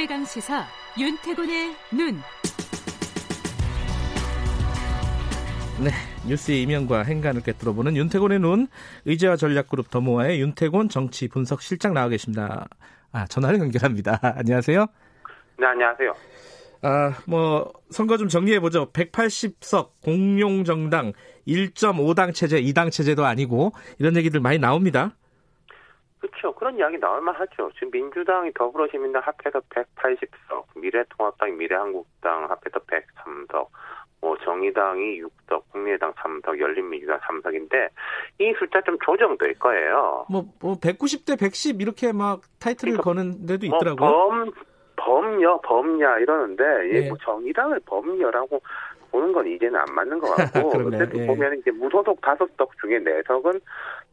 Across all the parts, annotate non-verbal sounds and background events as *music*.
최강 시사 윤태곤의 눈. 네, 뉴스의 이면과 행간을 꿰뚫어 보는 윤태곤의 눈. 의제와 전략그룹 더모아의 윤태곤 정치 분석 실장 나와 계십니다. 아, 전화를 연결합니다. *laughs* 안녕하세요. 네, 안녕하세요. 아, 뭐 선거 좀 정리해 보죠. 180석 공용 정당 1.5당 체제, 2당 체제도 아니고 이런 얘기들 많이 나옵니다. 그렇죠. 그런 이야기 나올만 하죠. 지금 민주당이 더불어시민당 합해서 180석, 미래통합당, 미래한국당 합해서 103석, 뭐 정의당이 6석, 국민의당 3석, 열린민주당 3석인데 이 숫자 좀 조정될 거예요. 뭐, 뭐 190대 110 이렇게 막 타이틀을 그러니까 거는 데도 뭐 있더라고요. 범, 범여, 범야 이러는데 예. 예. 뭐 정의당을 범여라고 보는 건 이제는 안 맞는 것 같고 *laughs* 어쨌든 예. 보면 이제 무소속 다섯 석 중에 네 석은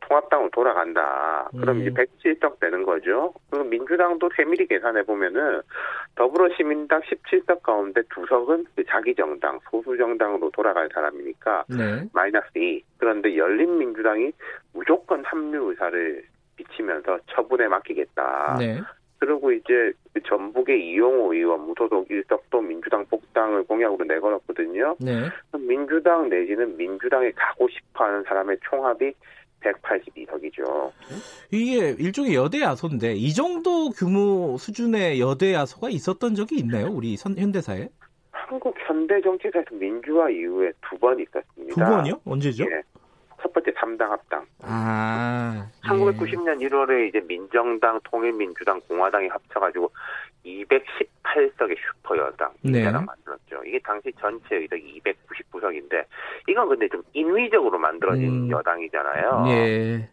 통합당으로 돌아간다. 그럼 음. 이제 107석 되는 거죠. 그리고 민주당도 세밀히 계산해 보면은 더불어시민당 17석 가운데 두 석은 그 자기 정당, 소수 정당으로 돌아갈 사람이니까 네. 마이너스 2. 그런데 열린민주당이 무조건 합류 의사를 비치면서 처분에 맡기겠다. 네. 그리고 이제 그 전북의 이용호 의원 무소속 일석도 민주당 복당을 공약으로 내걸었거든요. 네. 민주당 내지는 민주당에 가고 싶어하는 사람의 총합이 182석이죠. 이게 일종의 여대 야소인데 이 정도 규모 수준의 여대 야소가 있었던 적이 있나요? 우리 선, 현대사에? 한국 현대 정치사에서 민주화 이후에 두 번 있었습니다. 두 번이요? 언제죠? 예. 첫 번째 3당 합당. 아. 예. 1990년 1월에 이제 민정당, 통일민주당, 공화당이 합쳐가지고 218석의 슈퍼 여당 네. 민주당 만들었죠. 이게 당시 전체 의석이 299석인데 이건 근데 좀 인위적으로 만들어진 음. 여당이잖아요. 예.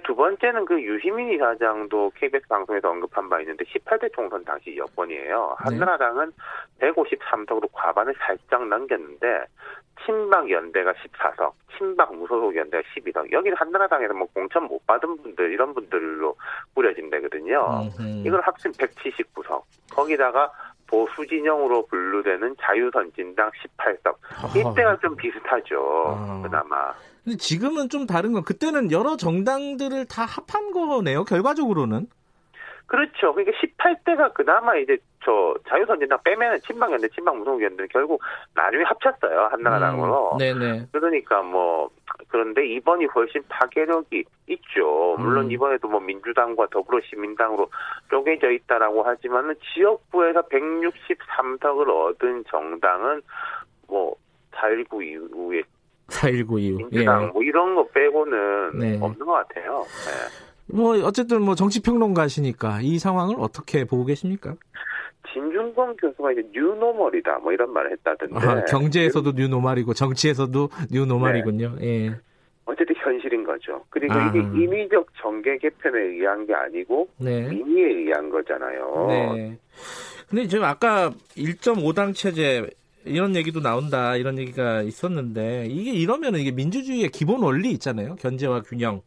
두 번째는 그 유시민 이사장도 KBS 방송에서 언급한 바 있는데 18대 총선 당시 여권이에요. 네. 한나라당은 153석으로 과반을 살짝 넘겼는데 친박 연대가 14석, 친박 무소속 연대가 12석. 여기는 한나라당에서 뭐 공천 못 받은 분들 이런 분들로 꾸려진다거든요. 음흠. 이걸 합친 179석. 거기다가 보수 진영으로 분류되는 자유선진당 18석. 이때가 좀 비슷하죠. 아. 그나마. 근데 지금은 좀 다른 건 그때는 여러 정당들을 다 합한 거네요. 결과적으로는. 그렇죠. 그러니까 18대가 그나마 이제 저 자유선진당 빼면은 친박연대, 친박 무소속연대는 결국 나중에 합쳤어요. 한나라당으로. 음, 네네. 그러니까 뭐 그런데 이번이 훨씬 파괴력이 있죠. 물론 음. 이번에도 뭐 민주당과 더불어시민당으로 쪼개져 있다라고 하지만은 지역구에서 163석을 얻은 정당은 뭐4.19 이후에 4.19 이후. 민주당 예. 뭐 이런 거 빼고는 네. 없는 것 같아요. 네. 뭐 어쨌든 뭐 정치평론가시니까 이 상황을 어떻게 보고 계십니까? 진중권 교수가 이제 뉴노멀이다 뭐 이런 말을 했다던데 아, 경제에서도 뉴노말이고 정치에서도 뉴노말이군요. 예. 어쨌든 현실인 거죠. 그리고 아. 이게 인위적 정계 개편에 의한 게 아니고 네. 민의에 의한 거잖아요. 네. 근데 지금 아까 1.5당 체제 이런 얘기도 나온다 이런 얘기가 있었는데 이게 이러면 이게 민주주의의 기본 원리 있잖아요. 견제와 균형.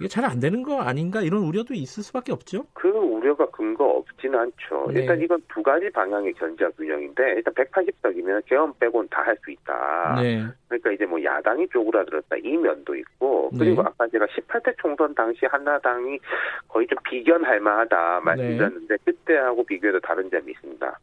이게 잘 안 되는 거 아닌가 이런 우려도 있을 수밖에 없죠. 그 우려가 근거 없지는 않죠. 네. 일단 이건 두 가지 방향의 견제와 균형인데 일단 180석이면 개헌 빼곤 다 할 수 있다. 네. 그러니까 이제 뭐 야당이 쪼그라들었다 이 면도 있고 그리고 네. 아까 제가 18대 총선 당시 한나당이 거의 좀 비견할 만하다 말씀드렸는데 네. 그때하고 비교해도 다른 점이 있습니다.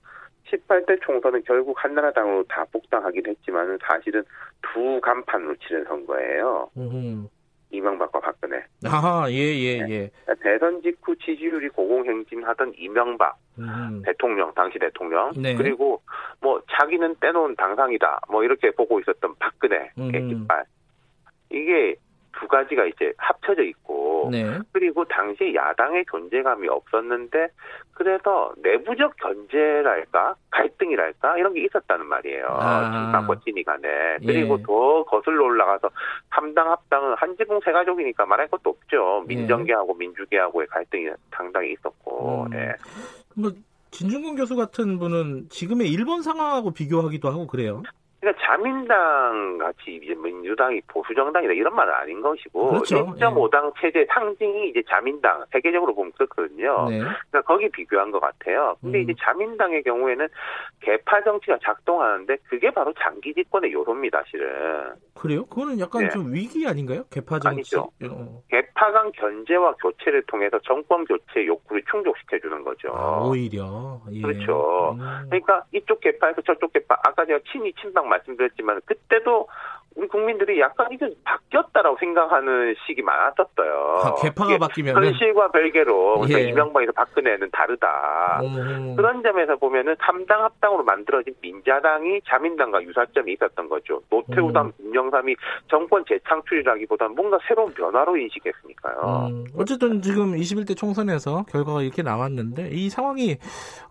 18대 총선은 결국 한나라당으로 다 복당하긴 했지만은 사실은 두 간판으로 치른 선거예요. 음흠. 이명박과 박근혜. 아하, 예, 예, 예. 대선 직후 지지율이 고공행진하던 이명박 음. 대통령, 당시 대통령. 네. 그리고 뭐 자기는 떼놓은 당상이다. 뭐 이렇게 보고 있었던 박근혜 음. 계기빨. 이게 두 가지가 이제 합쳐져 있고 네. 그리고 당시 야당의 존재감이 없었는데 그래서 내부적 견제랄까 갈등이랄까 이런 게 있었다는 말이에요. 아. 친박과 친이 간에 그리고 예. 더 거슬러 올라가서 삼당 합당은 한지붕 세 가족이니까 말할 것도 없죠. 민정계하고 민주계하고의 갈등이 상당히 있었고 음. 예. 뭐 진중권 교수 같은 분은 지금의 일본 상황하고 비교하기도 하고 그래요. 그러니까 자민당 같이 이제 민주당이 보수 정당이다 이런 말은 아닌 것이고 그렇죠. 1.5당 체제 상징이 이제 자민당 세계적으로 보면 그렇거든요. 네. 그러니까 거기 비교한 것 같아요. 근데 음. 이제 자민당의 경우에는 개파 정치가 작동하는데 그게 바로 장기 집권의 요소입니다, 실은. 그래요? 그거는 약간 네. 좀 위기 아닌가요? 개파 정치. 아니죠. 어. 개파 간 견제와 교체를 통해서 정권 교체 욕구를 충족시켜 주는 거죠. 아, 오히려. 예. 그렇죠. 음. 그러니까 이쪽 개파에서 저쪽 개파 아까 제가 친이 친박 말씀드렸지만 그때도 우리 국민들이 약간 이게 바뀌었다라고 생각하는 시기 많았었어요. 아, 개파가 이게 바뀌면은 현실과 별개로 그러니까 예. 이명박에서 박근혜는 다르다. 음. 그런 점에서 보면은 3당 합당으로 만들어진 민자당이 자민당과 유사점이 있었던 거죠. 노태우당, 김영삼이 정권 재창출이라기보다는 뭔가 새로운 변화로 인식했으니까요. 음, 어쨌든 지금 21대 총선에서 결과가 이렇게 나왔는데 이 상황이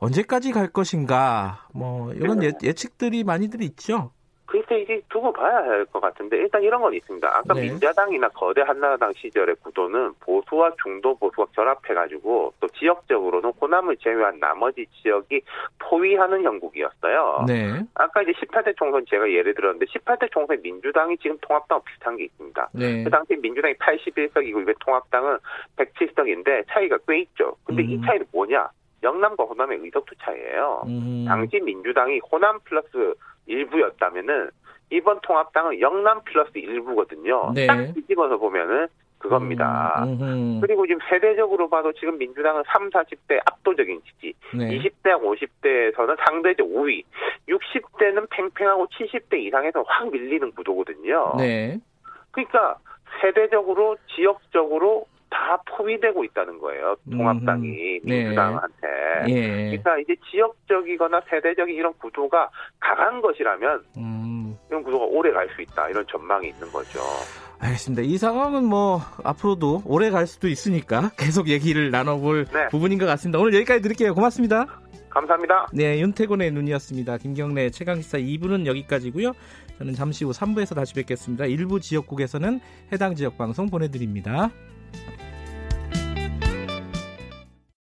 언제까지 갈 것인가 뭐 이런 예, 예측들이 많이들 있죠. 글쎄 이게 두고 봐야 할 것 같은데 일단 이런 건 있습니다. 아까 네. 민자당이나 거대 한나라당 시절의 구도는 보수와 중도 보수가 결합해가지고 또 지역적으로는 호남을 제외한 나머지 지역이 포위하는 형국이었어요. 네. 아까 이제 18대 총선 제가 예를 들었는데 18대 총선 민주당이 지금 통합당 비슷한 게 있습니다. 네. 그 당시 민주당이 81석이고 이번 통합당은 107석인데 차이가 꽤 있죠. 근데 이 음. 차이는 뭐냐? 영남과 호남의 의석수 차이예요. 음. 당시 민주당이 호남 플러스 일부였다면은 이번 통합당은 영남 플러스 일부거든요. 네. 딱 뒤집어서 보면은 그겁니다. 음, 음. 그리고 지금 세대적으로 봐도 지금 민주당은 3, 40대 압도적인 지지, 네. 20대하고 50대에서는 상대적 우위, 60대는 팽팽하고 70대 이상에서 확 밀리는 구도거든요. 네. 그러니까 세대적으로 지역적으로 다 포위되고 있다는 거예요. 통합당이 네. 민주당한테. 예. 그러니까 이제 지역적이거나 세대적인 이런 구도가 강한 것이라면 음. 이런 구도가 오래 갈 수 있다 이런 전망이 있는 거죠. 알겠습니다. 이 상황은 뭐 앞으로도 오래 갈 수도 있으니까 계속 얘기를 나눠볼 네. 부분인 것 같습니다. 오늘 여기까지 드릴게요. 고맙습니다. 감사합니다. 네, 윤태곤의 눈이었습니다. 김경래 최강시사 2부는 여기까지고요. 저는 잠시 후 3부에서 다시 뵙겠습니다. 일부 지역국에서는 해당 지역 방송 보내드립니다.